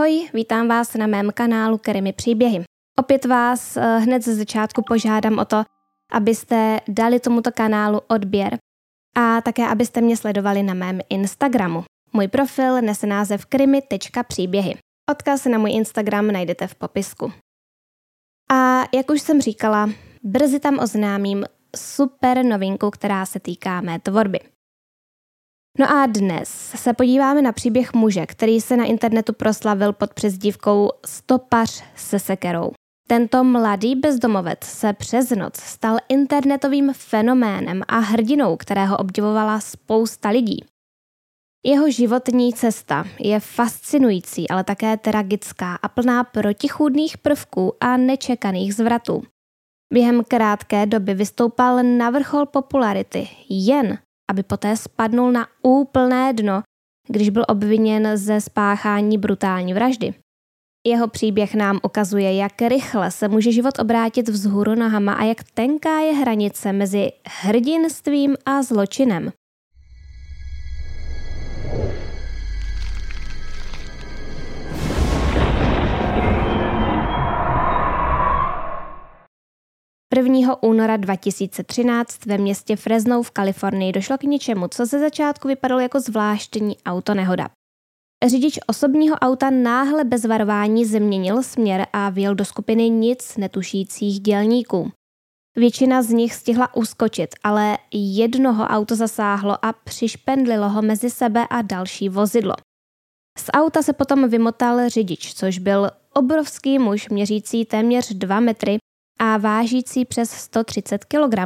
Ahoj, vítám vás na mém kanálu Keremy příběhy. Opět vás eh, hned ze začátku požádám o to, abyste dali tomuto kanálu odběr a také abyste mě sledovali na mém Instagramu. Můj profil nese název krimi.příběhy. Odkaz na můj Instagram najdete v popisku. A jak už jsem říkala, brzy tam oznámím super novinku, která se týká mé tvorby. No a dnes se podíváme na příběh muže, který se na internetu proslavil pod přezdívkou Stopař se sekerou. Tento mladý bezdomovec se přes noc stal internetovým fenoménem a hrdinou, kterého obdivovala spousta lidí. Jeho životní cesta je fascinující, ale také tragická a plná protichůdných prvků a nečekaných zvratů. Během krátké doby vystoupal na vrchol popularity jen aby poté spadnul na úplné dno, když byl obviněn ze spáchání brutální vraždy. Jeho příběh nám ukazuje, jak rychle se může život obrátit vzhůru nohama a jak tenká je hranice mezi hrdinstvím a zločinem. 1. února 2013 ve městě Fresno v Kalifornii došlo k něčemu, co ze začátku vypadalo jako zvláštní autonehoda. Řidič osobního auta náhle bez varování změnil směr a vjel do skupiny nic netušících dělníků. Většina z nich stihla uskočit, ale jednoho auto zasáhlo a přišpendlilo ho mezi sebe a další vozidlo. Z auta se potom vymotal řidič, což byl obrovský muž měřící téměř 2 metry a vážící přes 130 kg.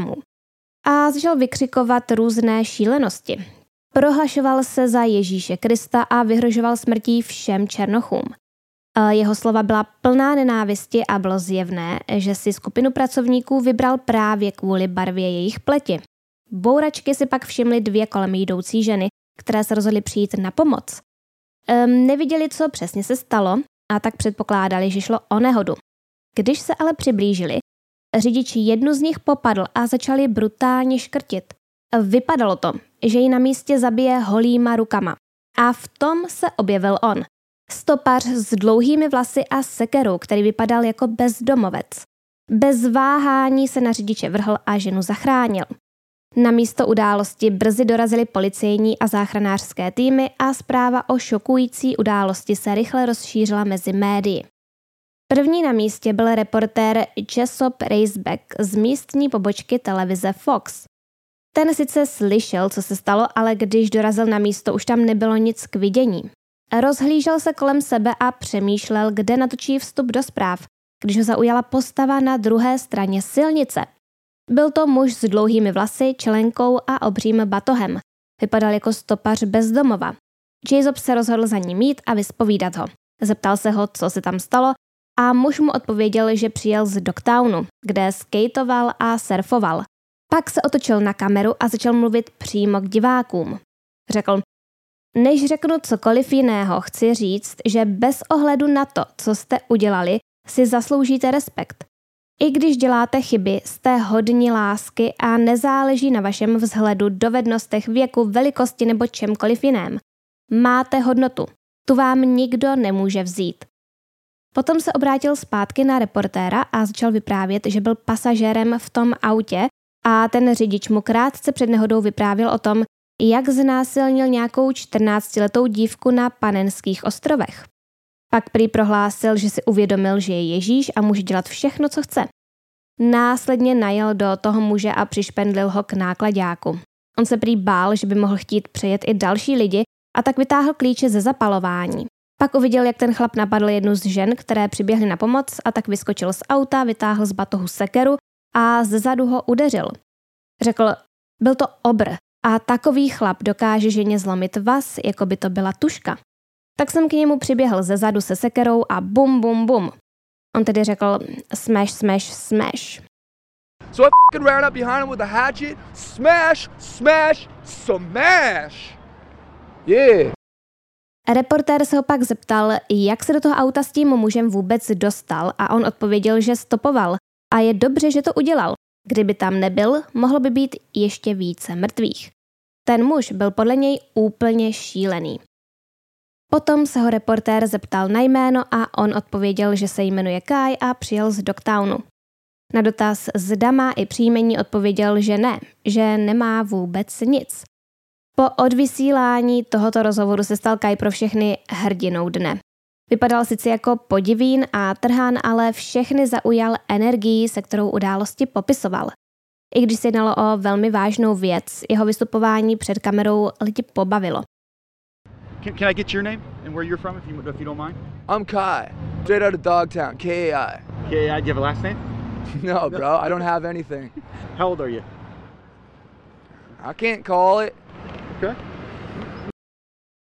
A začal vykřikovat různé šílenosti. Prohlašoval se za Ježíše Krista a vyhrožoval smrtí všem černochům. Jeho slova byla plná nenávisti a bylo zjevné, že si skupinu pracovníků vybral právě kvůli barvě jejich pleti. Bouračky si pak všimly dvě kolem jdoucí ženy, které se rozhodly přijít na pomoc. Um, neviděli, co přesně se stalo, a tak předpokládali, že šlo o nehodu. Když se ale přiblížili, řidič jednu z nich popadl a začali brutálně škrtit. Vypadalo to, že ji na místě zabije holýma rukama. A v tom se objevil on. Stopař s dlouhými vlasy a sekerou, který vypadal jako bezdomovec. Bez váhání se na řidiče vrhl a ženu zachránil. Na místo události brzy dorazily policejní a záchranářské týmy a zpráva o šokující události se rychle rozšířila mezi médii. První na místě byl reportér Chesop Raceback z místní pobočky televize Fox. Ten sice slyšel, co se stalo, ale když dorazil na místo, už tam nebylo nic k vidění. Rozhlížel se kolem sebe a přemýšlel, kde natočí vstup do zpráv, když ho zaujala postava na druhé straně silnice. Byl to muž s dlouhými vlasy, čelenkou a obřím batohem. Vypadal jako stopař bezdomova. Jacob se rozhodl za ním mít a vyspovídat ho. Zeptal se ho, co se tam stalo a muž mu odpověděl, že přijel z Dogtownu, kde skateoval a surfoval. Pak se otočil na kameru a začal mluvit přímo k divákům. Řekl, než řeknu cokoliv jiného, chci říct, že bez ohledu na to, co jste udělali, si zasloužíte respekt. I když děláte chyby, jste hodní lásky a nezáleží na vašem vzhledu, dovednostech, věku, velikosti nebo čemkoliv jiném. Máte hodnotu. Tu vám nikdo nemůže vzít. Potom se obrátil zpátky na reportéra a začal vyprávět, že byl pasažérem v tom autě a ten řidič mu krátce před nehodou vyprávěl o tom, jak znásilnil nějakou 14-letou dívku na Panenských ostrovech. Pak prý prohlásil, že si uvědomil, že je Ježíš a může dělat všechno, co chce. Následně najel do toho muže a přišpendlil ho k nákladáku. On se prý bál, že by mohl chtít přejet i další lidi a tak vytáhl klíče ze zapalování. Pak uviděl, jak ten chlap napadl jednu z žen, které přiběhly na pomoc a tak vyskočil z auta, vytáhl z batohu sekeru a zezadu ho udeřil. Řekl, byl to obr a takový chlap dokáže ženě zlomit vás, jako by to byla tuška. Tak jsem k němu přiběhl ze zadu se sekerou a bum, bum, bum. On tedy řekl smash, smash, smash. So I ran up behind him with a hatchet, smash, smash, smash. Yeah. Reportér se ho pak zeptal, jak se do toho auta s tím mužem vůbec dostal a on odpověděl, že stopoval a je dobře, že to udělal. Kdyby tam nebyl, mohlo by být ještě více mrtvých. Ten muž byl podle něj úplně šílený. Potom se ho reportér zeptal na jméno a on odpověděl, že se jmenuje Kai a přijel z Dogtownu. Na dotaz zda má i příjmení odpověděl, že ne, že nemá vůbec nic. Po odvysílání tohoto rozhovoru se stal Kai pro všechny hrdinou dne. Vypadal sice jako podivín a trhán, ale všechny zaujal energií, se kterou události popisoval. I když se jednalo o velmi vážnou věc, jeho vystupování před kamerou lidi pobavilo. Can, can I get your name and where you're from, if you, if you don't mind? I'm Kai, straight out of Dogtown, K-A-I. Do you have a last name? No, bro, I don't have anything. How old are you? I can't call it.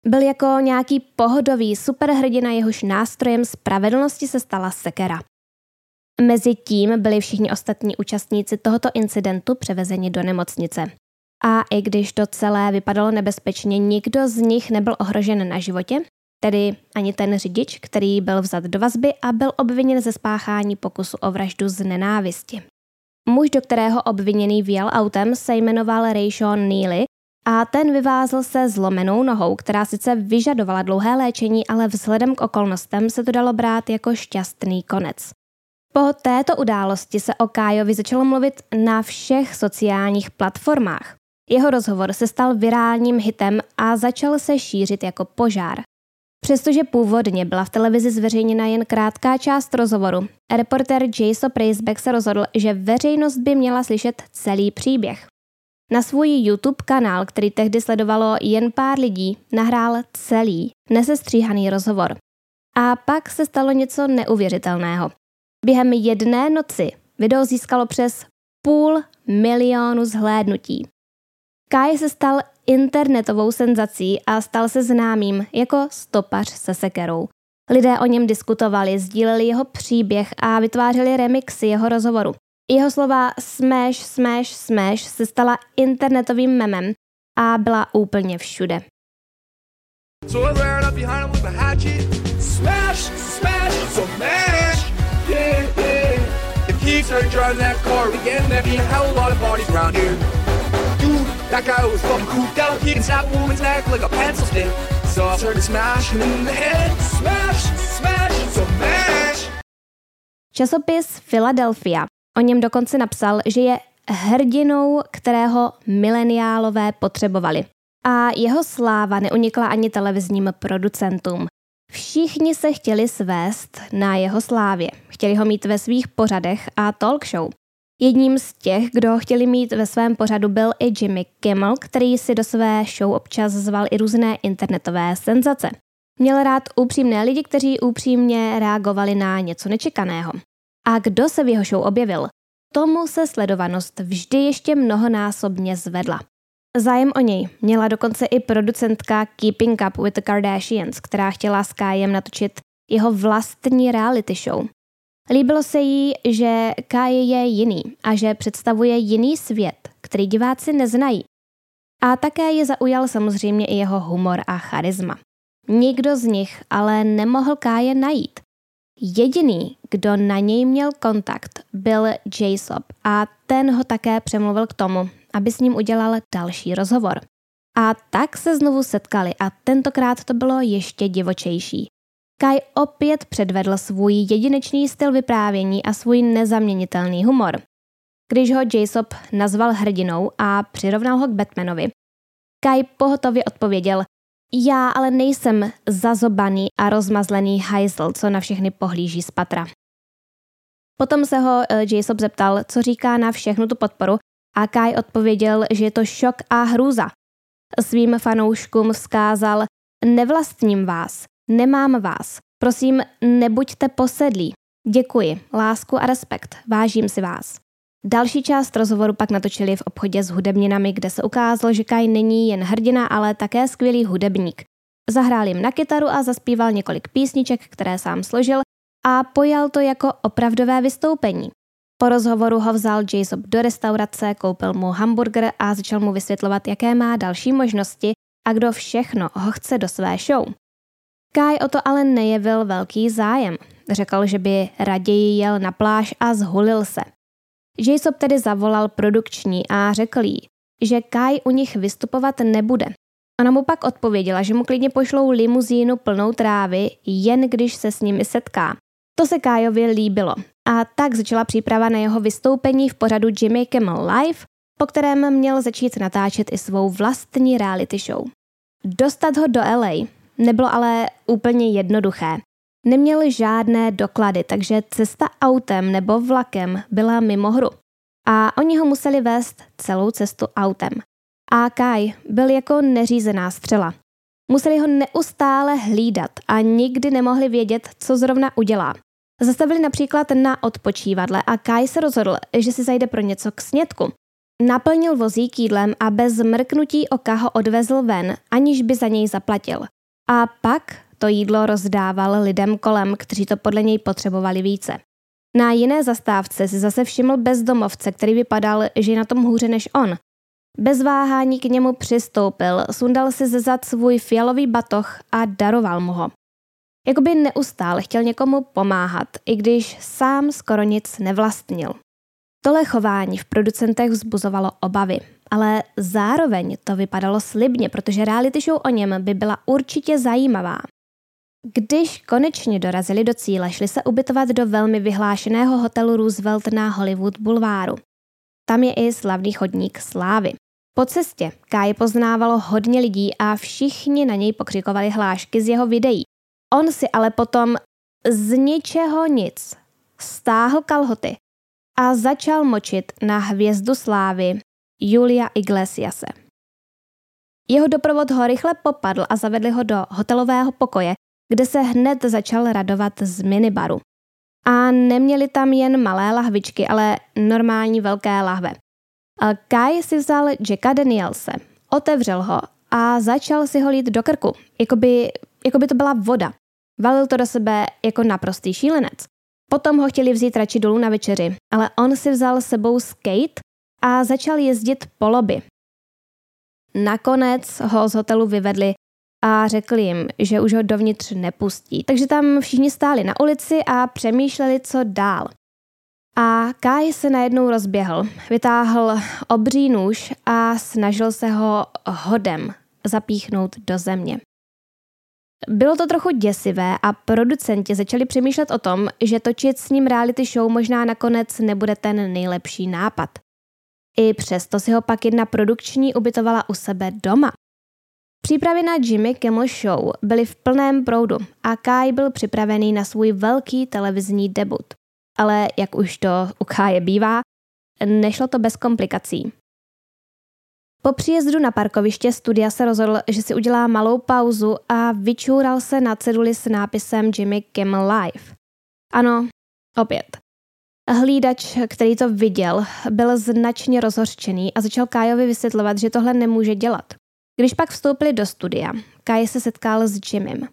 Byl jako nějaký pohodový superhrdina, jehož nástrojem spravedlnosti se stala sekera. Mezi tím byli všichni ostatní účastníci tohoto incidentu převezeni do nemocnice. A i když to celé vypadalo nebezpečně, nikdo z nich nebyl ohrožen na životě, tedy ani ten řidič, který byl vzat do vazby a byl obviněn ze spáchání pokusu o vraždu z nenávisti. Muž, do kterého obviněný vjel autem, se jmenoval Rayshon Neely a ten vyvázl se zlomenou nohou, která sice vyžadovala dlouhé léčení, ale vzhledem k okolnostem se to dalo brát jako šťastný konec. Po této události se o Kájovi začalo mluvit na všech sociálních platformách. Jeho rozhovor se stal virálním hitem a začal se šířit jako požár. Přestože původně byla v televizi zveřejněna jen krátká část rozhovoru, reporter Jason Praceback se rozhodl, že veřejnost by měla slyšet celý příběh. Na svůj YouTube kanál, který tehdy sledovalo jen pár lidí, nahrál celý, nesestříhaný rozhovor. A pak se stalo něco neuvěřitelného. Během jedné noci video získalo přes půl milionu zhlédnutí. Kai se stal internetovou senzací a stal se známým jako stopař se sekerou. Lidé o něm diskutovali, sdíleli jeho příběh a vytvářeli remixy jeho rozhovoru. Jeho slova smash, smash, smash se stala internetovým memem a byla úplně všude. So That guy was fucking cooped out, he can snap a woman's neck like a pencil stick. So I started smashing in the head, smash, smash, smash. Časopis Philadelphia o něm dokonce napsal, že je hrdinou, kterého mileniálové potřebovali. A jeho sláva neunikla ani televizním producentům. Všichni se chtěli svést na jeho slávě. Chtěli ho mít ve svých pořadech a talk show. Jedním z těch, kdo ho chtěli mít ve svém pořadu, byl i Jimmy Kimmel, který si do své show občas zval i různé internetové senzace. Měl rád upřímné lidi, kteří upřímně reagovali na něco nečekaného. A kdo se v jeho show objevil? Tomu se sledovanost vždy ještě mnohonásobně zvedla. Zájem o něj měla dokonce i producentka Keeping Up with the Kardashians, která chtěla s Kajem natočit jeho vlastní reality show. Líbilo se jí, že Kai je jiný a že představuje jiný svět, který diváci neznají. A také je zaujal samozřejmě i jeho humor a charisma. Nikdo z nich ale nemohl Káje najít. Jediný, kdo na něj měl kontakt, byl Jasob a ten ho také přemluvil k tomu, aby s ním udělal další rozhovor. A tak se znovu setkali a tentokrát to bylo ještě divočejší. Kai opět předvedl svůj jedinečný styl vyprávění a svůj nezaměnitelný humor. Když ho Jasob nazval hrdinou a přirovnal ho k Batmanovi, Kai pohotově odpověděl, já ale nejsem zazobaný a rozmazlený hajzl, co na všechny pohlíží z patra. Potom se ho eh, Jasob zeptal, co říká na všechnu tu podporu a Kai odpověděl, že je to šok a hrůza. Svým fanouškům vzkázal, nevlastním vás, Nemám vás. Prosím, nebuďte posedlí. Děkuji, lásku a respekt, vážím si vás. Další část rozhovoru pak natočili v obchodě s hudebninami, kde se ukázalo, že Kai není jen hrdina, ale také skvělý hudebník. Zahrál jim na kytaru a zaspíval několik písniček, které sám složil a pojal to jako opravdové vystoupení. Po rozhovoru ho vzal Jasob do restaurace, koupil mu hamburger a začal mu vysvětlovat, jaké má další možnosti a kdo všechno ho chce do své show. Kai o to ale nejevil velký zájem. Řekl, že by raději jel na pláž a zhulil se. Jasob tedy zavolal produkční a řekl jí, že Kai u nich vystupovat nebude. Ona mu pak odpověděla, že mu klidně pošlou limuzínu plnou trávy, jen když se s nimi setká. To se Kájovi líbilo a tak začala příprava na jeho vystoupení v pořadu Jimmy Kimmel Live, po kterém měl začít natáčet i svou vlastní reality show. Dostat ho do LA nebylo ale úplně jednoduché. Neměl žádné doklady, takže cesta autem nebo vlakem byla mimo hru. A oni ho museli vést celou cestu autem. A Kai byl jako neřízená střela. Museli ho neustále hlídat a nikdy nemohli vědět, co zrovna udělá. Zastavili například na odpočívadle a Kai se rozhodl, že si zajde pro něco k snědku. Naplnil vozík jídlem a bez mrknutí oka ho odvezl ven, aniž by za něj zaplatil. A pak to jídlo rozdával lidem kolem, kteří to podle něj potřebovali více. Na jiné zastávce si zase všiml bezdomovce, který vypadal, že je na tom hůře než on. Bez váhání k němu přistoupil, sundal si ze zad svůj fialový batoh a daroval mu ho. Jakoby neustále chtěl někomu pomáhat, i když sám skoro nic nevlastnil. Tohle chování v producentech vzbuzovalo obavy, ale zároveň to vypadalo slibně, protože reality show o něm by byla určitě zajímavá. Když konečně dorazili do cíle, šli se ubytovat do velmi vyhlášeného hotelu Roosevelt na Hollywood Bulváru. Tam je i slavný chodník slávy. Po cestě Kai poznávalo hodně lidí a všichni na něj pokřikovali hlášky z jeho videí. On si ale potom z ničeho nic stáhl kalhoty a začal močit na hvězdu slávy Julia Iglesiase. Jeho doprovod ho rychle popadl a zavedli ho do hotelového pokoje, kde se hned začal radovat z minibaru. A neměli tam jen malé lahvičky, ale normální velké lahve. Kai si vzal Jacka Danielse, otevřel ho a začal si ho lít do krku, jako by, jako by to byla voda. Valil to do sebe jako naprostý šílenec. Potom ho chtěli vzít radši dolů na večeři, ale on si vzal sebou skate a začal jezdit po lobby. Nakonec ho z hotelu vyvedli a řekli jim, že už ho dovnitř nepustí. Takže tam všichni stáli na ulici a přemýšleli, co dál. A Kai se najednou rozběhl, vytáhl obří nůž a snažil se ho hodem zapíchnout do země. Bylo to trochu děsivé a producenti začali přemýšlet o tom, že točit s ním reality show možná nakonec nebude ten nejlepší nápad. I přesto si ho pak jedna produkční ubytovala u sebe doma. Přípravy na Jimmy Kimmel Show byly v plném proudu a Kai byl připravený na svůj velký televizní debut. Ale jak už to u Kai bývá, nešlo to bez komplikací. Po příjezdu na parkoviště studia se rozhodl, že si udělá malou pauzu a vyčůral se na ceduli s nápisem Jimmy Kimmel Live. Ano, opět. Hlídač, který to viděl, byl značně rozhořčený a začal Kájovi vysvětlovat, že tohle nemůže dělat. Když pak vstoupili do studia, Kai se setkal s Jimmym.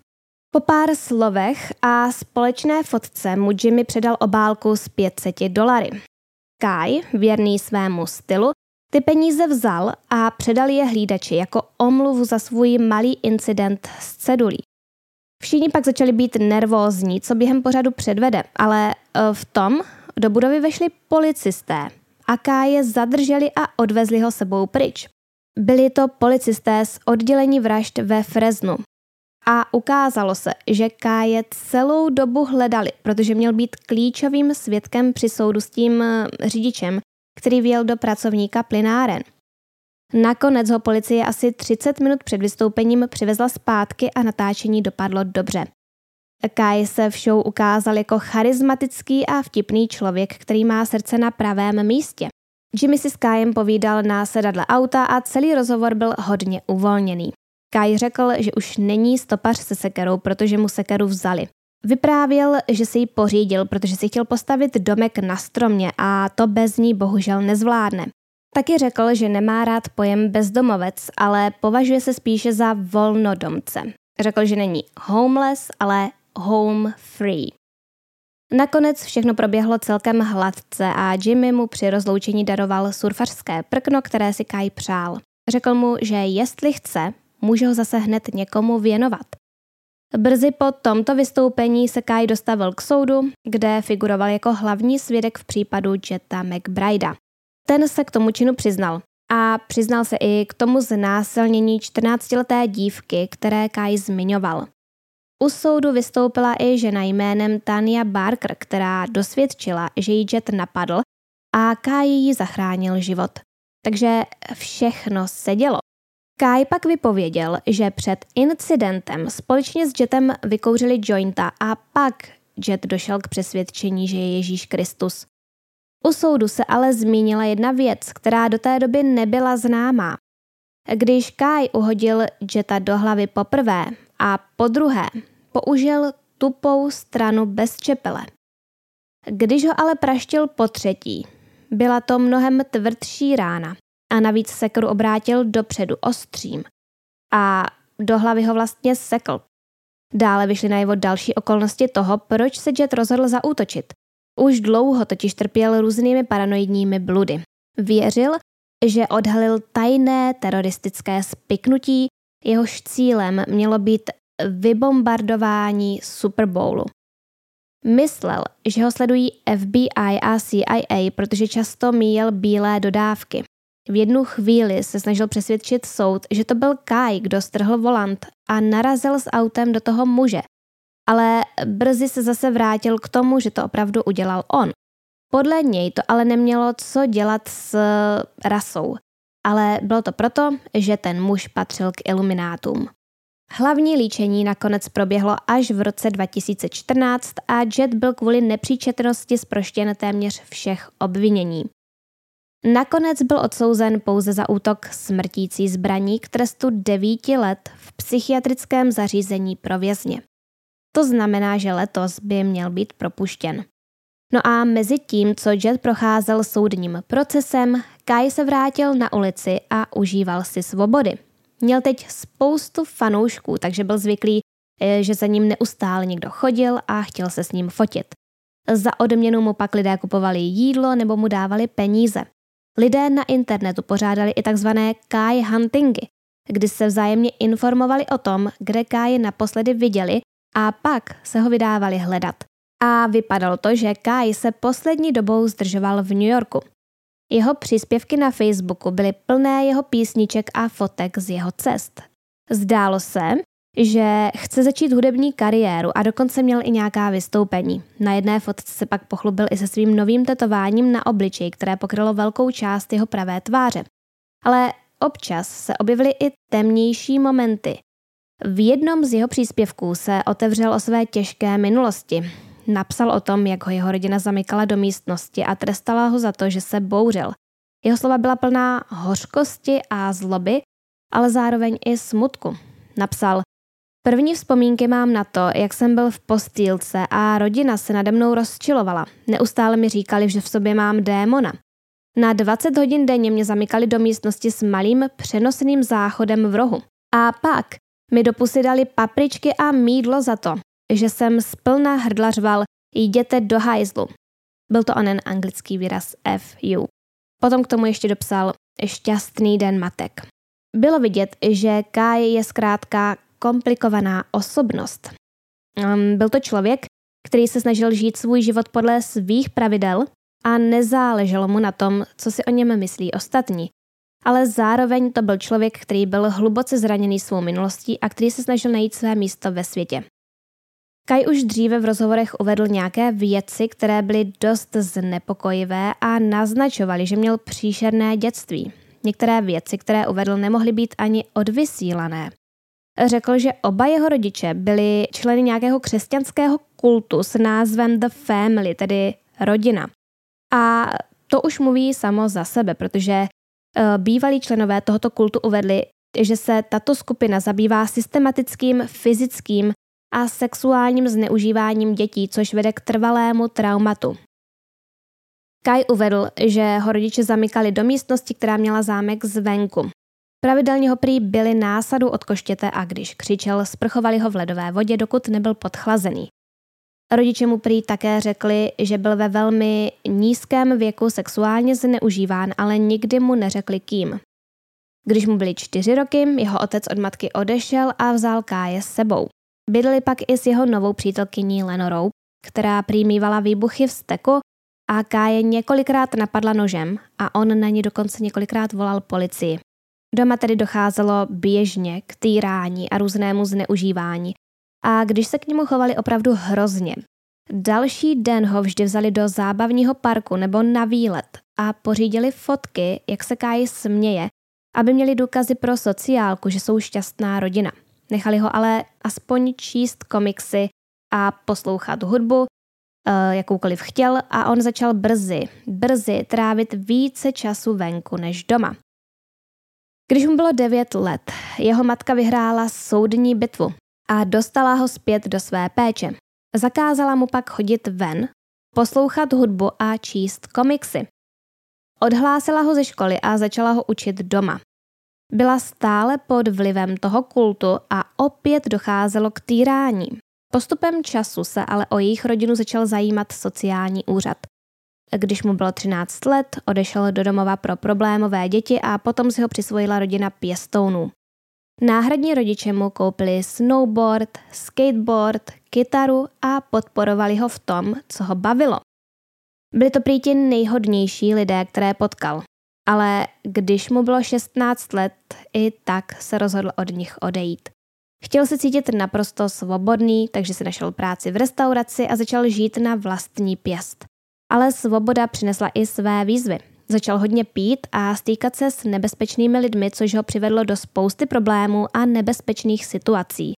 Po pár slovech a společné fotce mu Jimmy předal obálku z 500 dolary. Kai, věrný svému stylu, ty peníze vzal a předal je hlídači jako omluvu za svůj malý incident s cedulí. Všichni pak začali být nervózní, co během pořadu předvede, ale e, v tom do budovy vešli policisté a Káje zadrželi a odvezli ho sebou pryč. Byli to policisté z oddělení vražd ve Freznu. A ukázalo se, že Káje celou dobu hledali, protože měl být klíčovým svědkem při soudu s tím e, řidičem, který vjel do pracovníka plynáren. Nakonec ho policie asi 30 minut před vystoupením přivezla zpátky a natáčení dopadlo dobře. Kai se v show ukázal jako charismatický a vtipný člověk, který má srdce na pravém místě. Jimmy si s Kajem povídal na sedadle auta a celý rozhovor byl hodně uvolněný. Kai řekl, že už není stopař se sekerou, protože mu sekeru vzali. Vyprávěl, že si ji pořídil, protože si chtěl postavit domek na stromě a to bez ní bohužel nezvládne. Taky řekl, že nemá rád pojem bezdomovec, ale považuje se spíše za volnodomce. Řekl, že není homeless, ale home free. Nakonec všechno proběhlo celkem hladce a Jimmy mu při rozloučení daroval surfařské prkno, které si Kai přál. Řekl mu, že jestli chce, může ho zase hned někomu věnovat. Brzy po tomto vystoupení se Kai dostavil k soudu, kde figuroval jako hlavní svědek v případu Jetta McBrida. Ten se k tomu činu přiznal a přiznal se i k tomu znásilnění 14-leté dívky, které Kai zmiňoval. U soudu vystoupila i žena jménem Tania Barker, která dosvědčila, že ji Jet napadl a Kai jí zachránil život. Takže všechno se dělo. Kai pak vypověděl, že před incidentem společně s Jetem vykouřili jointa a pak Jet došel k přesvědčení, že je Ježíš Kristus. U soudu se ale zmínila jedna věc, která do té doby nebyla známá. Když Kai uhodil Jeta do hlavy poprvé a po druhé, použil tupou stranu bez čepele. Když ho ale praštil po třetí, byla to mnohem tvrdší rána a navíc sekru obrátil dopředu ostřím a do hlavy ho vlastně sekl. Dále vyšly najevo další okolnosti toho, proč se Jet rozhodl zaútočit. Už dlouho totiž trpěl různými paranoidními bludy. Věřil, že odhalil tajné teroristické spiknutí, jehož cílem mělo být vybombardování Super Bowlu. Myslel, že ho sledují FBI a CIA, protože často míjel bílé dodávky. V jednu chvíli se snažil přesvědčit soud, že to byl Kai, kdo strhl volant a narazil s autem do toho muže. Ale brzy se zase vrátil k tomu, že to opravdu udělal on. Podle něj to ale nemělo co dělat s rasou, ale bylo to proto, že ten muž patřil k iluminátům. Hlavní líčení nakonec proběhlo až v roce 2014 a Jet byl kvůli nepříčetnosti zproštěn téměř všech obvinění. Nakonec byl odsouzen pouze za útok smrtící zbraní k trestu devíti let v psychiatrickém zařízení pro vězně. To znamená, že letos by měl být propuštěn. No a mezi tím, co Jet procházel soudním procesem, Kai se vrátil na ulici a užíval si svobody. Měl teď spoustu fanoušků, takže byl zvyklý, eh, že za ním neustále někdo chodil a chtěl se s ním fotit. Za odměnu mu pak lidé kupovali jídlo nebo mu dávali peníze. Lidé na internetu pořádali i takzvané Kai huntingy, kdy se vzájemně informovali o tom, kde Kai naposledy viděli a pak se ho vydávali hledat. A vypadalo to, že Kai se poslední dobou zdržoval v New Yorku. Jeho příspěvky na Facebooku byly plné jeho písniček a fotek z jeho cest. Zdálo se, že chce začít hudební kariéru a dokonce měl i nějaká vystoupení. Na jedné fotce se pak pochlubil i se svým novým tetováním na obličeji, které pokrylo velkou část jeho pravé tváře. Ale občas se objevily i temnější momenty. V jednom z jeho příspěvků se otevřel o své těžké minulosti. Napsal o tom, jak ho jeho rodina zamykala do místnosti a trestala ho za to, že se bouřil. Jeho slova byla plná hořkosti a zloby, ale zároveň i smutku. Napsal, První vzpomínky mám na to, jak jsem byl v postýlce a rodina se nade mnou rozčilovala. Neustále mi říkali, že v sobě mám démona. Na 20 hodin denně mě zamykali do místnosti s malým přenosným záchodem v rohu. A pak mi do pusy dali papričky a mídlo za to, že jsem splna hrdla řval jděte do hajzlu. Byl to onen anglický výraz FU. Potom k tomu ještě dopsal šťastný den matek. Bylo vidět, že Kai je zkrátka komplikovaná osobnost. Um, byl to člověk, který se snažil žít svůj život podle svých pravidel a nezáleželo mu na tom, co si o něm myslí ostatní. Ale zároveň to byl člověk, který byl hluboce zraněný svou minulostí a který se snažil najít své místo ve světě. Kai už dříve v rozhovorech uvedl nějaké věci, které byly dost znepokojivé a naznačovaly, že měl příšerné dětství. Některé věci, které uvedl, nemohly být ani odvysílané. Řekl, že oba jeho rodiče byli členy nějakého křesťanského kultu s názvem The Family, tedy rodina. A to už mluví samo za sebe, protože eh, bývalí členové tohoto kultu uvedli, že se tato skupina zabývá systematickým fyzickým a sexuálním zneužíváním dětí, což vede k trvalému traumatu. Kai uvedl, že ho rodiče zamykali do místnosti, která měla zámek zvenku. Pravidelně ho prý byli násadu od koštěte a když křičel, sprchovali ho v ledové vodě, dokud nebyl podchlazený. Rodiče mu prý také řekli, že byl ve velmi nízkém věku sexuálně zneužíván, ale nikdy mu neřekli kým. Když mu byly čtyři roky, jeho otec od matky odešel a vzal Káje s sebou. Bydleli pak i s jeho novou přítelkyní Lenorou, která přijmívala výbuchy v steku a Káje několikrát napadla nožem a on na ní dokonce několikrát volal policii. Doma tedy docházelo běžně k týrání a různému zneužívání a když se k němu chovali opravdu hrozně. Další den ho vždy vzali do zábavního parku nebo na výlet a pořídili fotky, jak se Káji směje, aby měli důkazy pro sociálku, že jsou šťastná rodina. Nechali ho ale aspoň číst komiksy a poslouchat hudbu, eh, jakoukoliv chtěl a on začal brzy, brzy trávit více času venku než doma. Když mu bylo 9 let, jeho matka vyhrála soudní bitvu a dostala ho zpět do své péče. Zakázala mu pak chodit ven, poslouchat hudbu a číst komiksy. Odhlásila ho ze školy a začala ho učit doma. Byla stále pod vlivem toho kultu a opět docházelo k týrání. Postupem času se ale o jejich rodinu začal zajímat sociální úřad. Když mu bylo 13 let, odešel do domova pro problémové děti a potom si ho přisvojila rodina pěstounů. Náhradní rodiče mu koupili snowboard, skateboard, kytaru a podporovali ho v tom, co ho bavilo. Byli to prý ti nejhodnější lidé, které potkal. Ale když mu bylo 16 let, i tak se rozhodl od nich odejít. Chtěl se cítit naprosto svobodný, takže si našel práci v restauraci a začal žít na vlastní pěst. Ale svoboda přinesla i své výzvy. Začal hodně pít a stýkat se s nebezpečnými lidmi, což ho přivedlo do spousty problémů a nebezpečných situací.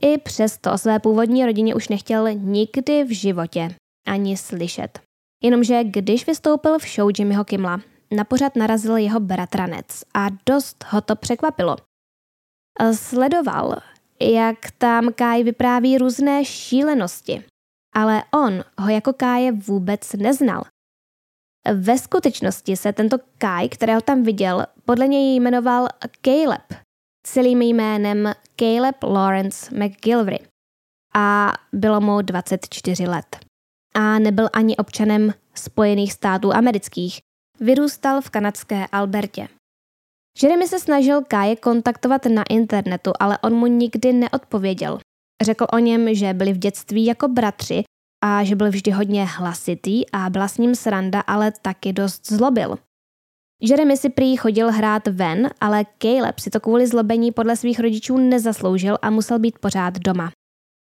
I přesto o své původní rodině už nechtěl nikdy v životě ani slyšet. Jenomže když vystoupil v show Jimmyho Kimla, na pořad narazil jeho bratranec a dost ho to překvapilo. Sledoval, jak tam Kai vypráví různé šílenosti, ale on ho jako Káje vůbec neznal. Ve skutečnosti se tento Kai, kterého tam viděl, podle něj jmenoval Caleb, celým jménem Caleb Lawrence McGilvery a bylo mu 24 let. A nebyl ani občanem Spojených států amerických, vyrůstal v kanadské Albertě. Jeremy se snažil Káje kontaktovat na internetu, ale on mu nikdy neodpověděl. Řekl o něm, že byli v dětství jako bratři a že byl vždy hodně hlasitý a byla s ním sranda, ale taky dost zlobil. Jeremy si prý chodil hrát ven, ale Caleb si to kvůli zlobení podle svých rodičů nezasloužil a musel být pořád doma.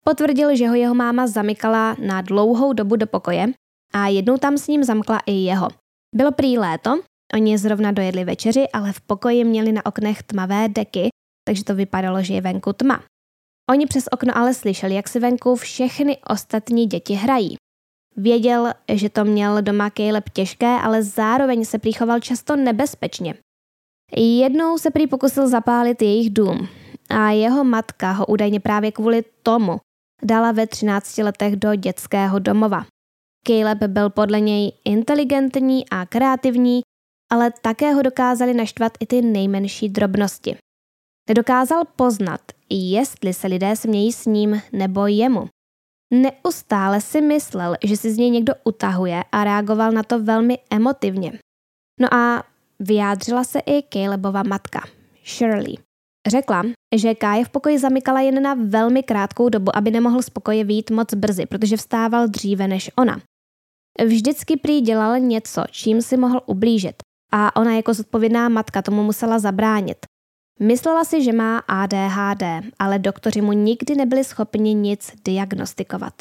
Potvrdil, že ho jeho máma zamykala na dlouhou dobu do pokoje a jednou tam s ním zamkla i jeho. Bylo prý léto, oni zrovna dojedli večeři, ale v pokoji měli na oknech tmavé deky, takže to vypadalo, že je venku tma. Oni přes okno ale slyšeli, jak si venku všechny ostatní děti hrají. Věděl, že to měl doma Caleb těžké, ale zároveň se prýchoval často nebezpečně. Jednou se prý pokusil zapálit jejich dům a jeho matka ho údajně právě kvůli tomu dala ve 13 letech do dětského domova. Caleb byl podle něj inteligentní a kreativní, ale také ho dokázali naštvat i ty nejmenší drobnosti. Nedokázal poznat, jestli se lidé smějí s ním nebo jemu. Neustále si myslel, že si z něj někdo utahuje a reagoval na to velmi emotivně. No a vyjádřila se i Calebova matka, Shirley. Řekla, že Káje v pokoji zamykala jen na velmi krátkou dobu, aby nemohl z pokoje výjít moc brzy, protože vstával dříve než ona. Vždycky prý dělal něco, čím si mohl ublížit a ona jako zodpovědná matka tomu musela zabránit. Myslela si, že má ADHD, ale doktoři mu nikdy nebyli schopni nic diagnostikovat.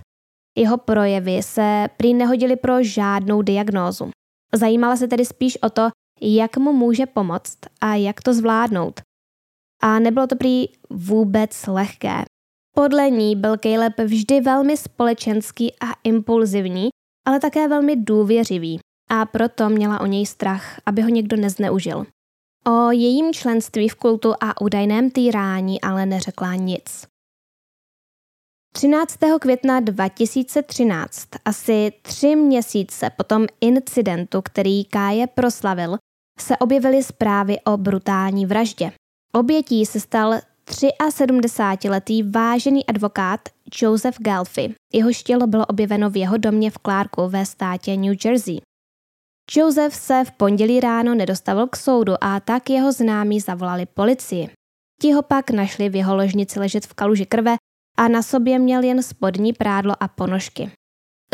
Jeho projevy se prý nehodily pro žádnou diagnózu. Zajímala se tedy spíš o to, jak mu může pomoct a jak to zvládnout. A nebylo to prý vůbec lehké. Podle ní byl Caleb vždy velmi společenský a impulzivní, ale také velmi důvěřivý a proto měla o něj strach, aby ho někdo nezneužil. O jejím členství v kultu a údajném týrání ale neřekla nic. 13. května 2013, asi tři měsíce po tom incidentu, který Káje proslavil, se objevily zprávy o brutální vraždě. Obětí se stal 73-letý vážený advokát Joseph Galfi. Jeho tělo bylo objeveno v jeho domě v Clarku ve státě New Jersey. Joseph se v pondělí ráno nedostavil k soudu a tak jeho známí zavolali policii. Ti ho pak našli v jeho ložnici ležet v kaluži krve a na sobě měl jen spodní prádlo a ponožky.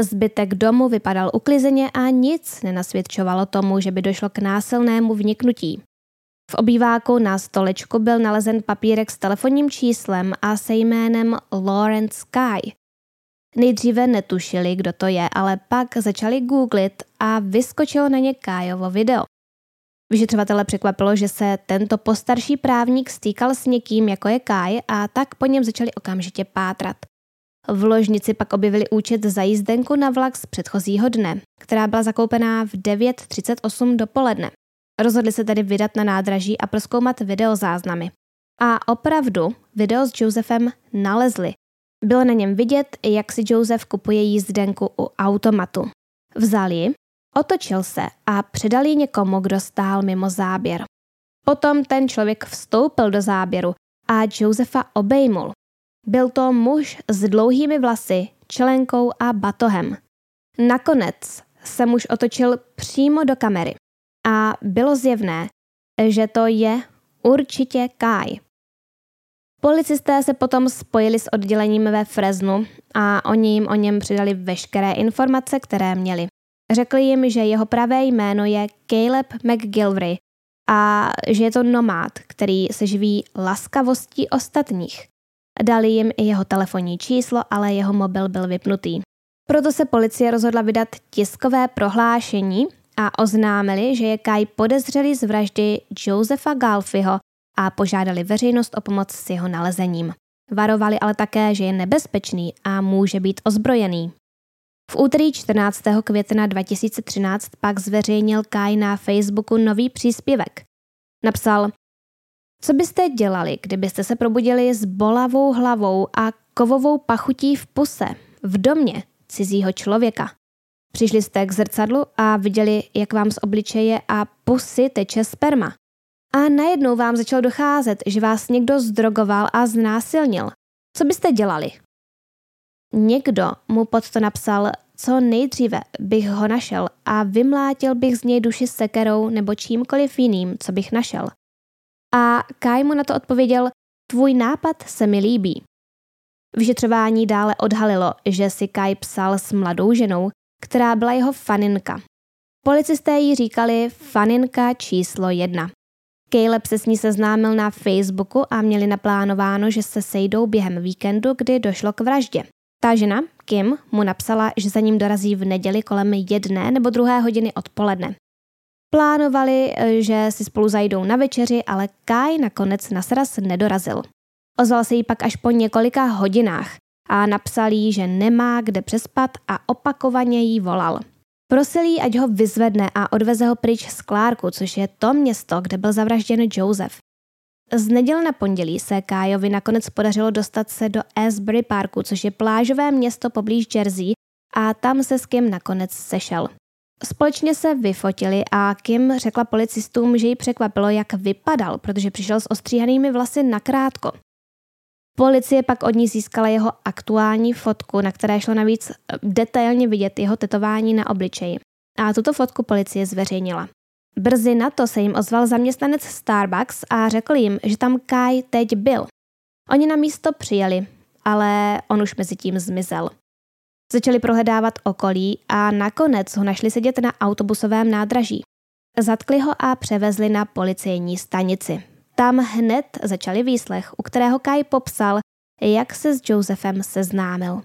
Zbytek domu vypadal uklizeně a nic nenasvědčovalo tomu, že by došlo k násilnému vniknutí. V obýváku na stolečku byl nalezen papírek s telefonním číslem a se jménem Lawrence Sky. Nejdříve netušili, kdo to je, ale pak začali googlit a vyskočilo na ně Kájovo video. Vyšetřovatele překvapilo, že se tento postarší právník stýkal s někým, jako je Kai, a tak po něm začali okamžitě pátrat. V ložnici pak objevili účet za jízdenku na vlak z předchozího dne, která byla zakoupená v 9.38 dopoledne. Rozhodli se tedy vydat na nádraží a proskoumat videozáznamy. A opravdu video s Josefem nalezli. Bylo na něm vidět, jak si Josef kupuje jízdenku u automatu. Vzal ji, otočil se a předal ji někomu, kdo stál mimo záběr. Potom ten člověk vstoupil do záběru a Josefa obejmul. Byl to muž s dlouhými vlasy, čelenkou a batohem. Nakonec se muž otočil přímo do kamery a bylo zjevné, že to je určitě Kai. Policisté se potom spojili s oddělením ve Fresnu a oni jim o něm přidali veškeré informace, které měli. Řekli jim, že jeho pravé jméno je Caleb McGilvry a že je to nomád, který se živí laskavostí ostatních. Dali jim i jeho telefonní číslo, ale jeho mobil byl vypnutý. Proto se policie rozhodla vydat tiskové prohlášení a oznámili, že je Kai podezřelý z vraždy Josefa Galfiho a požádali veřejnost o pomoc s jeho nalezením. Varovali ale také, že je nebezpečný a může být ozbrojený. V úterý 14. května 2013 pak zveřejnil Kai na Facebooku nový příspěvek. Napsal, co byste dělali, kdybyste se probudili s bolavou hlavou a kovovou pachutí v puse, v domě cizího člověka? Přišli jste k zrcadlu a viděli, jak vám z obličeje a pusy teče sperma. A najednou vám začalo docházet, že vás někdo zdrogoval a znásilnil. Co byste dělali? Někdo mu pod to napsal, co nejdříve bych ho našel a vymlátil bych z něj duši sekerou nebo čímkoliv jiným, co bych našel. A Kai mu na to odpověděl, tvůj nápad se mi líbí. Vyšetřování dále odhalilo, že si Kai psal s mladou ženou, která byla jeho faninka. Policisté jí říkali faninka číslo jedna. Caleb se s ní seznámil na Facebooku a měli naplánováno, že se sejdou během víkendu, kdy došlo k vraždě. Ta žena, Kim, mu napsala, že za ním dorazí v neděli kolem jedné nebo druhé hodiny odpoledne. Plánovali, eh, že si spolu zajdou na večeři, ale Kai nakonec na sraz nedorazil. Ozval se jí pak až po několika hodinách a napsal jí, že nemá kde přespat a opakovaně jí volal. Prosil jí, ať ho vyzvedne a odveze ho pryč z Klárku, což je to město, kde byl zavražděn Joseph. Z neděle na pondělí se Kájovi nakonec podařilo dostat se do Asbury Parku, což je plážové město poblíž Jersey, a tam se s Kim nakonec sešel. Společně se vyfotili a Kim řekla policistům, že ji překvapilo, jak vypadal, protože přišel s ostříhanými vlasy nakrátko. Policie pak od ní získala jeho aktuální fotku, na které šlo navíc detailně vidět jeho tetování na obličeji. A tuto fotku policie zveřejnila. Brzy na to se jim ozval zaměstnanec Starbucks a řekl jim, že tam Kai teď byl. Oni na místo přijeli, ale on už mezi tím zmizel. Začali prohledávat okolí a nakonec ho našli sedět na autobusovém nádraží. Zatkli ho a převezli na policejní stanici. Tam hned začali výslech, u kterého Kai popsal, jak se s Josephem seznámil.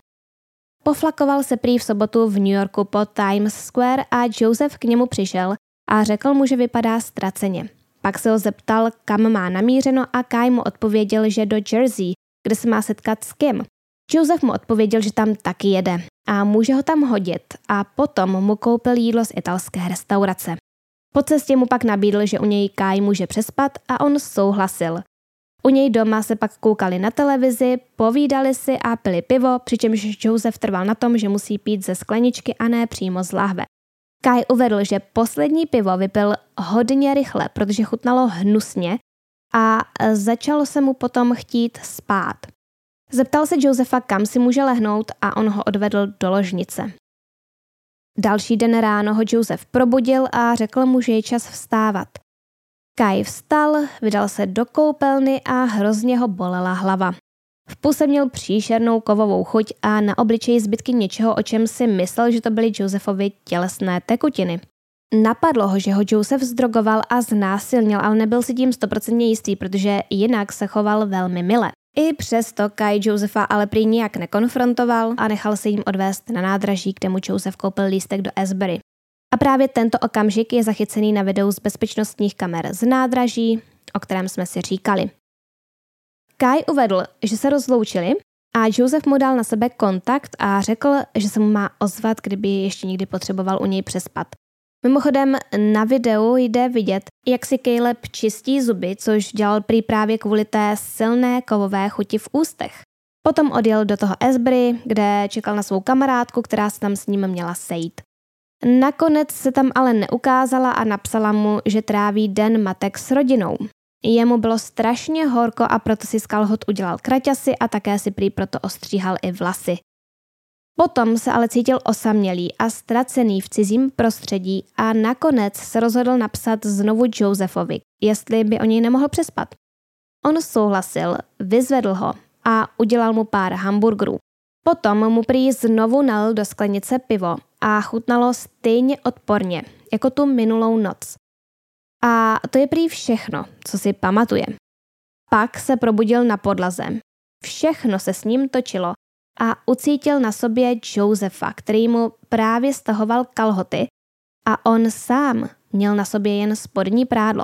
Poflakoval se prý v sobotu v New Yorku po Times Square a Joseph k němu přišel a řekl mu, že vypadá ztraceně. Pak se ho zeptal, kam má namířeno a Kai mu odpověděl, že do Jersey, kde se má setkat s Kim. Joseph mu odpověděl, že tam taky jede a může ho tam hodit a potom mu koupil jídlo z italské restaurace. Po cestě mu pak nabídl, že u něj Kai může přespat a on souhlasil. U něj doma se pak koukali na televizi, povídali si a pili pivo, přičemž Joseph trval na tom, že musí pít ze skleničky a ne přímo z lahve. Kai uvedl, že poslední pivo vypil hodně rychle, protože chutnalo hnusně a začalo se mu potom chtít spát. Zeptal se Josefa, kam si může lehnout a on ho odvedl do ložnice. Další den ráno ho Josef probudil a řekl mu, že je čas vstávat. Kai vstal, vydal se do koupelny a hrozně ho bolela hlava. V puse měl příšernou kovovou chuť a na obličeji zbytky něčeho, o čem si myslel, že to byly Josephovi tělesné tekutiny. Napadlo ho, že ho Joseph zdrogoval a znásilnil, ale nebyl si tím stoprocentně jistý, protože jinak se choval velmi mile. I přesto Kai Josefa ale prý nijak nekonfrontoval a nechal se jim odvést na nádraží, kde mu Joseph koupil lístek do Esbury. A právě tento okamžik je zachycený na videu z bezpečnostních kamer z nádraží, o kterém jsme si říkali. Kai uvedl, že se rozloučili a Joseph mu dal na sebe kontakt a řekl, že se mu má ozvat, kdyby ještě někdy potřeboval u něj přespat. Mimochodem na videu jde vidět, jak si Caleb čistí zuby, což dělal prý právě kvůli té silné kovové chuti v ústech. Potom odjel do toho Esbury, kde čekal na svou kamarádku, která se tam s ním měla sejít. Nakonec se tam ale neukázala a napsala mu, že tráví den matek s rodinou. Jemu bylo strašně horko a proto si z kalhot udělal kraťasy a také si prý proto ostříhal i vlasy. Potom se ale cítil osamělý a ztracený v cizím prostředí a nakonec se rozhodl napsat znovu Josephovi, jestli by o něj nemohl přespat. On souhlasil, vyzvedl ho a udělal mu pár hamburgerů. Potom mu prý znovu nalil do sklenice pivo a chutnalo stejně odporně, jako tu minulou noc. A to je prý všechno, co si pamatuje. Pak se probudil na podlaze. Všechno se s ním točilo a ucítil na sobě Josefa, který mu právě stahoval kalhoty a on sám měl na sobě jen spodní prádlo.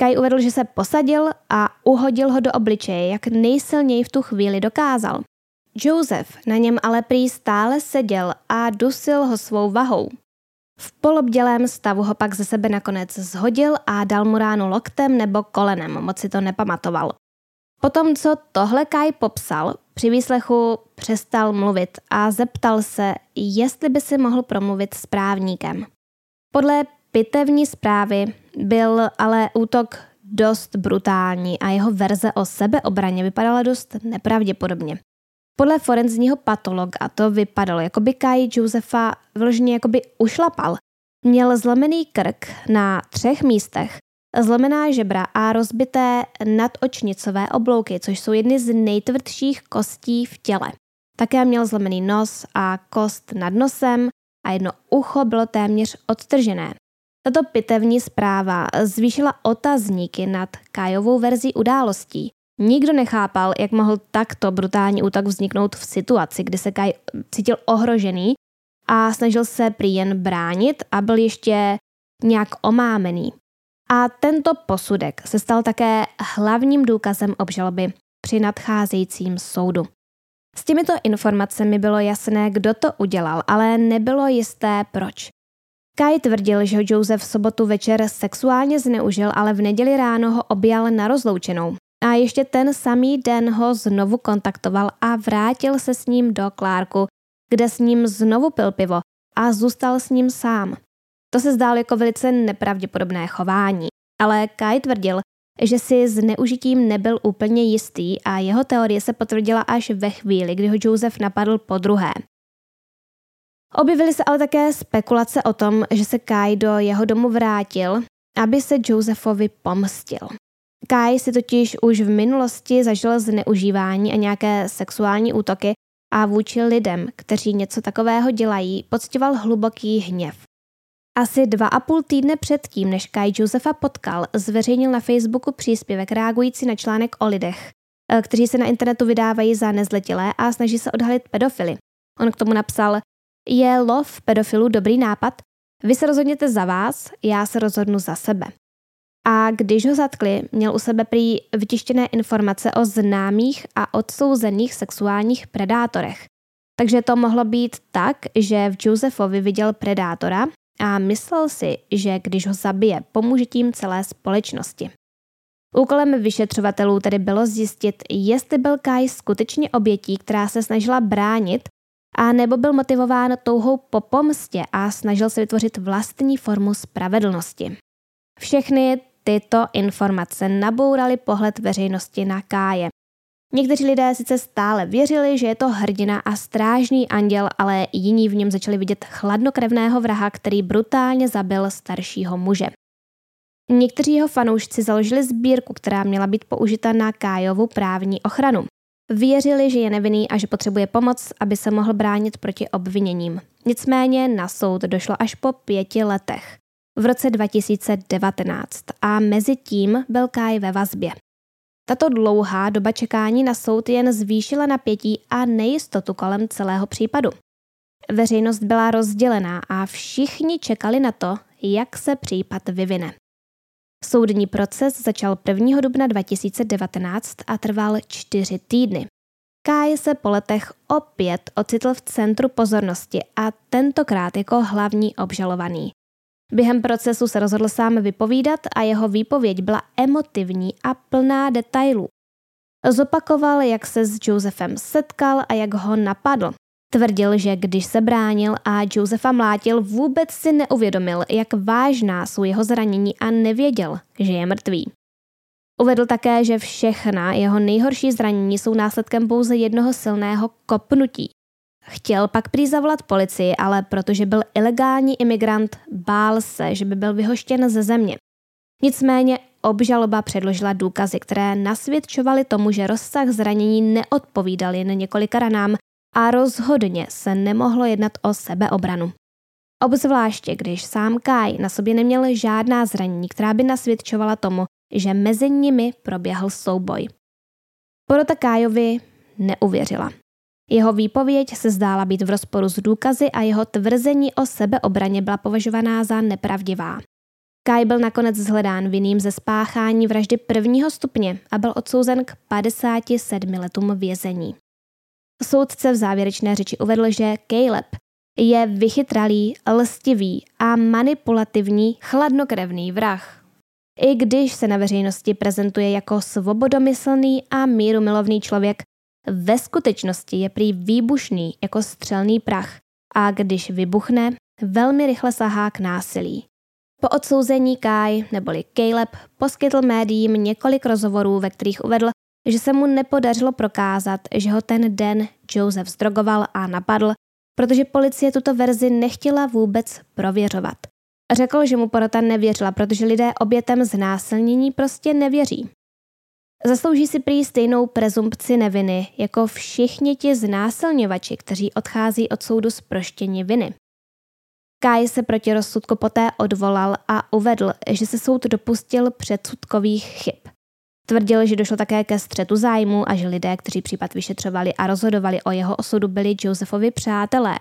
Kai uvedl, že se posadil a uhodil ho do obličeje, jak nejsilněji v tu chvíli dokázal. Joseph na něm ale prý stále seděl a dusil ho svou vahou. V polobdělém stavu ho pak ze sebe nakonec zhodil a dal mu ránu loktem nebo kolenem, moc si to nepamatoval. Potom, co tohle Kai popsal, při výslechu přestal mluvit a zeptal se, jestli by si mohl promluvit s právníkem. Podle pitevní zprávy byl ale útok dost brutální a jeho verze o sebeobraně vypadala dost nepravděpodobně. Podle forenzního patologa to vypadalo, jako by Kai Josefa vložně jako by ušlapal. Měl zlomený krk na třech místech, zlomená žebra a rozbité nadočnicové oblouky, což jsou jedny z nejtvrdších kostí v těle. Také měl zlomený nos a kost nad nosem a jedno ucho bylo téměř odtržené. Tato pitevní zpráva zvýšila otazníky nad Kajovou verzí událostí. Nikdo nechápal, jak mohl takto brutální útok vzniknout v situaci, kdy se Kaj cítil ohrožený a snažil se prý jen bránit a byl ještě nějak omámený. A tento posudek se stal také hlavním důkazem obžaloby při nadcházejícím soudu. S těmito informacemi bylo jasné, kdo to udělal, ale nebylo jisté proč. Kai tvrdil, že ho Joseph v sobotu večer sexuálně zneužil, ale v neděli ráno ho objal na rozloučenou. A ještě ten samý den ho znovu kontaktoval a vrátil se s ním do Klárku, kde s ním znovu pil pivo a zůstal s ním sám. To se zdálo jako velice nepravděpodobné chování, ale Kai tvrdil, že si s neužitím nebyl úplně jistý a jeho teorie se potvrdila až ve chvíli, kdy ho Joseph napadl po druhé. Objevily se ale také spekulace o tom, že se Kai do jeho domu vrátil, aby se Josephovi pomstil. Kai si totiž už v minulosti zažil zneužívání a nějaké sexuální útoky a vůči lidem, kteří něco takového dělají, pocitoval hluboký hněv. Asi dva a půl týdne předtím, než Kai Josefa potkal, zveřejnil na Facebooku příspěvek reagující na článek o lidech, eh, kteří se na internetu vydávají za nezletilé a snaží se odhalit pedofily. On k tomu napsal, je lov pedofilů dobrý nápad? Vy se rozhodněte za vás, já se rozhodnu za sebe. A když ho zatkli, měl u sebe prý vytištěné informace o známých a odsouzených sexuálních predátorech. Takže to mohlo být tak, že v Josephovi viděl predátora a myslel si, že když ho zabije, pomůže tím celé společnosti. Úkolem vyšetřovatelů tedy bylo zjistit, jestli byl Kai skutečně obětí, která se snažila bránit, a nebo byl motivován touhou po pomstě a snažil se vytvořit vlastní formu spravedlnosti. Všechny tyto informace nabouraly pohled veřejnosti na Káje. Někteří lidé sice stále věřili, že je to hrdina a strážný anděl, ale jiní v něm začali vidět chladnokrevného vraha, který brutálně zabil staršího muže. Někteří jeho fanoušci založili sbírku, která měla být použita na Kájovu právní ochranu. Věřili, že je nevinný a že potřebuje pomoc, aby se mohl bránit proti obviněním. Nicméně na soud došlo až po pěti letech. V roce 2019 a mezi tím byl Kai ve vazbě. Tato dlouhá doba čekání na soud jen zvýšila napětí a nejistotu kolem celého případu. Veřejnost byla rozdělená a všichni čekali na to, jak se případ vyvine. Soudní proces začal 1. dubna 2019 a trval čtyři týdny. Kai se po letech opět ocitl v centru pozornosti a tentokrát jako hlavní obžalovaný. Během procesu se rozhodl sám vypovídat a jeho výpověď byla emotivní a plná detailů. Zopakoval, jak se s Josephem setkal a jak ho napadl. Tvrdil, že když se bránil a Josefa mlátil, vůbec si neuvědomil, jak vážná jsou jeho zranění a nevěděl, že je mrtvý. Uvedl také, že všechna jeho nejhorší zranění jsou následkem pouze jednoho silného kopnutí. Chtěl pak prý zavolat policii, ale protože byl ilegální imigrant, bál se, že by byl vyhoštěn ze země. Nicméně obžaloba předložila důkazy, které nasvědčovaly tomu, že rozsah zranění neodpovídal jen několika ranám a rozhodně se nemohlo jednat o sebeobranu. Obzvláště, když sám Kai na sobě neměl žádná zranění, která by nasvědčovala tomu, že mezi nimi proběhl souboj. Porota Kájovi neuvěřila. Jeho výpověď se zdála být v rozporu s důkazy a jeho tvrzení o sebeobraně byla považovaná za nepravdivá. Kai byl nakonec zhledán vinným ze spáchání vraždy prvního stupně a byl odsouzen k 57 letům vězení. Soudce v závěrečné řeči uvedl, že Caleb je vychytralý, lstivý a manipulativní chladnokrevný vrah. I když se na veřejnosti prezentuje jako svobodomyslný a mírumilovný člověk, ve skutečnosti je prý výbušný jako střelný prach a když vybuchne, velmi rychle sahá k násilí. Po odsouzení Kai neboli Caleb poskytl médiím několik rozhovorů, ve kterých uvedl, že se mu nepodařilo prokázat, že ho ten den Joseph zdrogoval a napadl, protože policie tuto verzi nechtěla vůbec prověřovat. Řekl, že mu porota nevěřila, protože lidé obětem znásilnění prostě nevěří. Zaslouží si prý stejnou prezumpci neviny jako všichni ti znásilňovači, kteří odchází od soudu z proštění viny. Kai se proti rozsudku poté odvolal a uvedl, že se soud dopustil předsudkových chyb. Tvrdil, že došlo také ke střetu zájmu a že lidé, kteří případ vyšetřovali a rozhodovali o jeho osudu, byli Josefovi přátelé.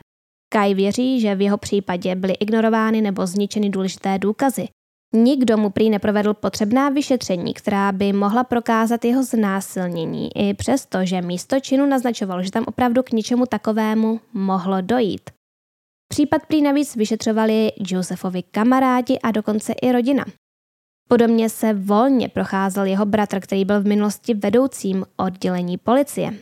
Kai věří, že v jeho případě byly ignorovány nebo zničeny důležité důkazy. Nikdo mu prý neprovedl potřebná vyšetření, která by mohla prokázat jeho znásilnění, i přesto, že místo činu naznačovalo, že tam opravdu k ničemu takovému mohlo dojít. Případ prý navíc vyšetřovali Josefovi kamarádi a dokonce i rodina. Podobně se volně procházel jeho bratr, který byl v minulosti vedoucím oddělení policie.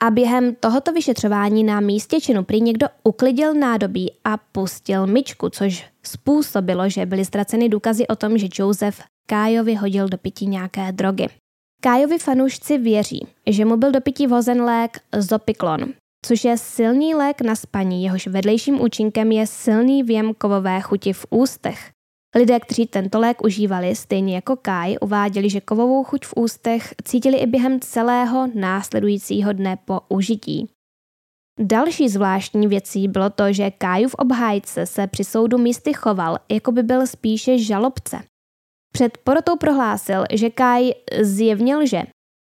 A během tohoto vyšetřování na místě činu prý někdo uklidil nádobí a pustil myčku, což způsobilo, že byly ztraceny důkazy o tom, že Joseph Kájovi hodil do pití nějaké drogy. Kájovi fanoušci věří, že mu byl do pití vozen lék Zopiklon, což je silný lék na spaní, jehož vedlejším účinkem je silný věm kovové chuti v ústech. Lidé, kteří tento lék užívali, stejně jako Kai, uváděli, že kovovou chuť v ústech cítili i během celého následujícího dne po užití. Další zvláštní věcí bylo to, že Kajův obhájce se při soudu místy choval, jako by byl spíše žalobce. Před porotou prohlásil, že Kai zjevně lže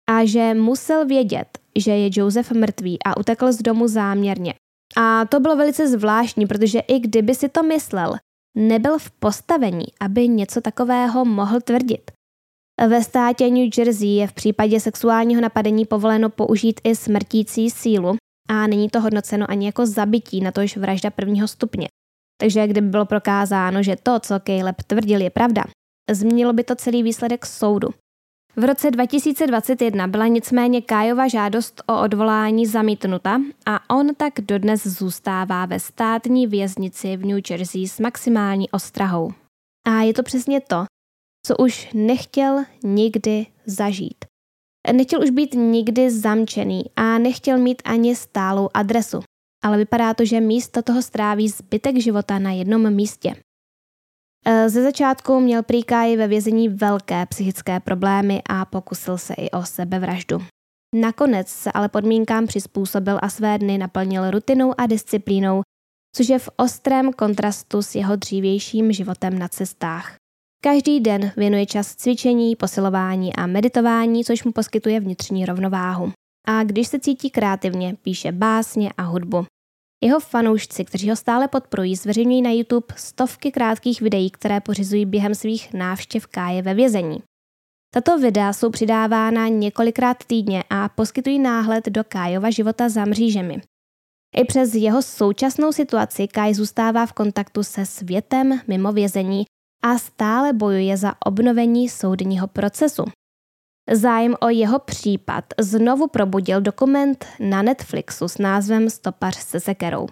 a že musel vědět, že je Joseph mrtvý a utekl z domu záměrně. A to bylo velice zvláštní, protože i kdyby si to myslel, nebyl v postavení, aby něco takového mohl tvrdit. Ve státě New Jersey je v případě sexuálního napadení povoleno použít i smrtící sílu a není to hodnoceno ani jako zabití, na tož vražda prvního stupně. Takže kdyby bylo prokázáno, že to, co Caleb tvrdil, je pravda, změnilo by to celý výsledek soudu. V roce 2021 byla nicméně Kájova žádost o odvolání zamítnuta a on tak dodnes zůstává ve státní věznici v New Jersey s maximální ostrahou. A je to přesně to, co už nechtěl nikdy zažít. Nechtěl už být nikdy zamčený a nechtěl mít ani stálou adresu, ale vypadá to, že místo toho stráví zbytek života na jednom místě. E, ze začátku měl prý Kai ve vězení velké psychické problémy a pokusil se i o sebevraždu. Nakonec se ale podmínkám přizpůsobil a své dny naplnil rutinou a disciplínou, což je v ostrém kontrastu s jeho dřívějším životem na cestách. Každý den věnuje čas cvičení, posilování a meditování, což mu poskytuje vnitřní rovnováhu. A když se cítí kreativně, píše básně a hudbu. Jeho fanoušci, kteří ho stále podporují, zveřejňují na YouTube stovky krátkých videí, které pořizují během svých návštěv Káje ve vězení. Tato videa jsou přidávána několikrát týdně a poskytují náhled do Kájova života za mřížemi. I přes jeho současnou situaci Kaj zůstává v kontaktu se světem mimo vězení a stále bojuje za obnovení soudního procesu. Zájem o jeho případ znovu probudil dokument na Netflixu s názvem Stopař se sekerou.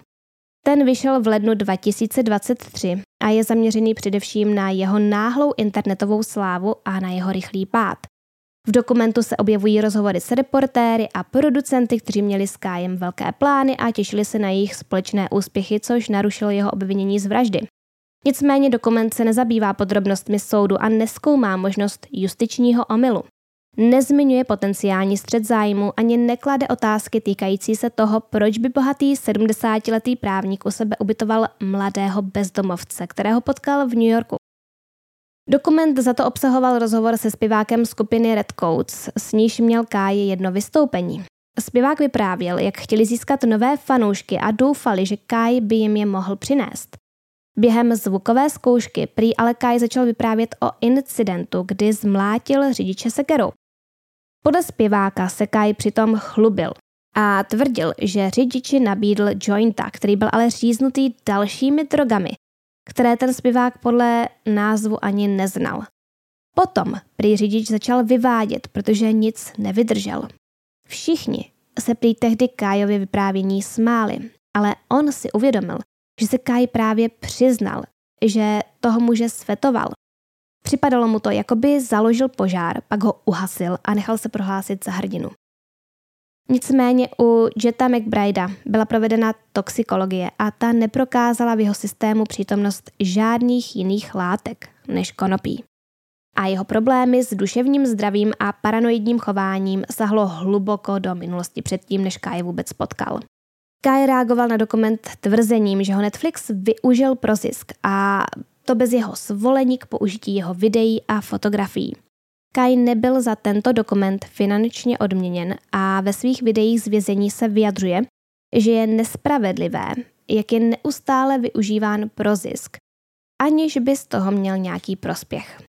Ten vyšel v lednu 2023 a je zaměřený především na jeho náhlou internetovou slávu a na jeho rychlý pád. V dokumentu se objevují rozhovory s reportéry a producenty, kteří měli s Kájem velké plány a těšili se na jejich společné úspěchy, což narušilo jeho obvinění z vraždy. Nicméně dokument se nezabývá podrobnostmi soudu a neskoumá možnost justičního omylu. Nezmiňuje potenciální střed zájmu ani neklade otázky týkající se toho, proč by bohatý 70-letý právník u sebe ubytoval mladého bezdomovce, kterého potkal v New Yorku. Dokument za to obsahoval rozhovor se zpěvákem skupiny Red Coats, s níž měl Káji jedno vystoupení. Zpěvák vyprávěl, jak chtěli získat nové fanoušky a doufali, že Kai by jim je mohl přinést. Během zvukové zkoušky prý ale Kai začal vyprávět o incidentu, kdy zmlátil řidiče sekerou. Podle zpěváka se Kai přitom chlubil a tvrdil, že řidiči nabídl jointa, který byl ale říznutý dalšími drogami, které ten zpěvák podle názvu ani neznal. Potom prý řidič začal vyvádět, protože nic nevydržel. Všichni se prý tehdy Kájově vyprávění smáli, ale on si uvědomil, že se Kaj právě přiznal, že toho muže svetoval. Připadalo mu to, jako by založil požár, pak ho uhasil a nechal se prohlásit za hrdinu. Nicméně u Jetta McBrida byla provedena toxikologie a ta neprokázala v jeho systému přítomnost žádných jiných látek než konopí. A jeho problémy s duševním zdravím a paranoidním chováním sahlo hluboko do minulosti předtím, než Kai vůbec potkal. Kai reagoval na dokument tvrzením, že ho Netflix využil pro zisk a to bez jeho svolení k použití jeho videí a fotografií. Kai nebyl za tento dokument finančně odměněn a ve svých videích z vězení se vyjadřuje, že je nespravedlivé, jak je neustále využíván pro zisk, aniž by z toho měl nějaký prospěch.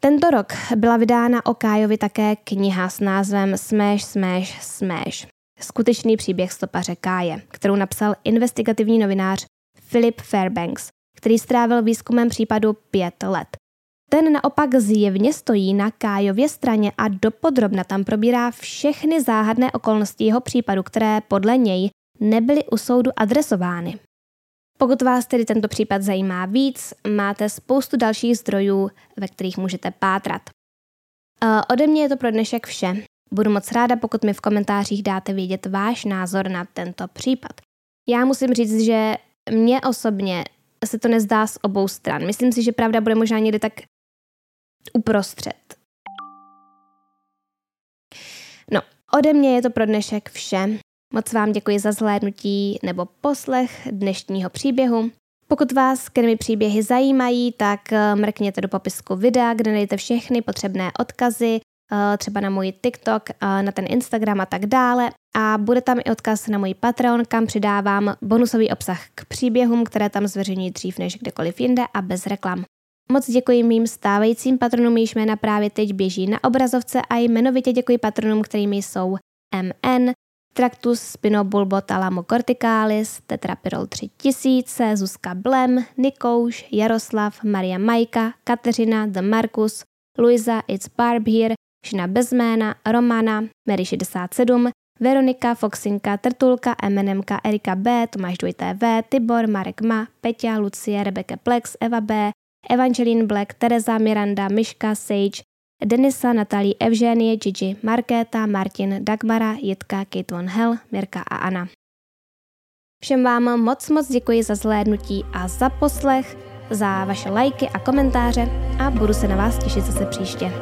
Tento rok byla vydána o Kájovi také kniha s názvem Smash, Smash, Smash. Skutečný příběh stopaře Káje, kterou napsal investigativní novinář Philip Fairbanks, který strávil výzkumem případu pět let. Ten naopak zjevně stojí na Kájově straně a dopodrobna tam probírá všechny záhadné okolnosti jeho případu, které podle něj nebyly u soudu adresovány. Pokud vás tedy tento případ zajímá víc, máte spoustu dalších zdrojů, ve kterých můžete pátrat. Ode mě je to pro dnešek vše. Budu moc ráda, pokud mi v komentářích dáte vědět váš názor na tento případ. Já musím říct, že mně osobně se to nezdá z obou stran. Myslím si, že pravda bude možná někde tak uprostřed. No, ode mě je to pro dnešek vše. Moc vám děkuji za zhlédnutí nebo poslech dnešního příběhu. Pokud vás krmi příběhy zajímají, tak eh, mrkněte do popisku videa, kde najdete všechny potřebné odkazy, třeba na můj TikTok, eh, na ten Instagram a tak dále. A bude tam i odkaz na můj Patreon, kam přidávám bonusový obsah k příběhům, které tam zveřejňuji dřív než kdekoliv jinde a bez reklam. Moc děkuji mým stávajícím patronům, jejichž jména právě teď běží na obrazovce a jmenovitě děkuji patronům, kterými jsou MN, Tractus spinobulbotalamo corticalis, Tetrapyrol 3000, Zuzka Blem, Nikouš, Jaroslav, Maria Majka, Kateřina, The Markus, Luisa, It's Barb here, Šina Bezména, Romana, Mary 67, Veronika, Foxinka, Trtulka, MNMka, Erika B, Tomáš 2TV, Tibor, Marek Ma, Peťa, Lucie, Rebeke Plex, Eva B, Evangeline Black, Teresa Miranda, Miška, Sage, Denisa, Natalie, Evženie, Gigi, Markéta, Martin, Dagmara, Jitka, Kate Von Hell, Mirka a Anna. Všem vám moc moc děkuji za zhlédnutí a za poslech za vaše lajky a komentáře a budu se na vás těšit zase příště.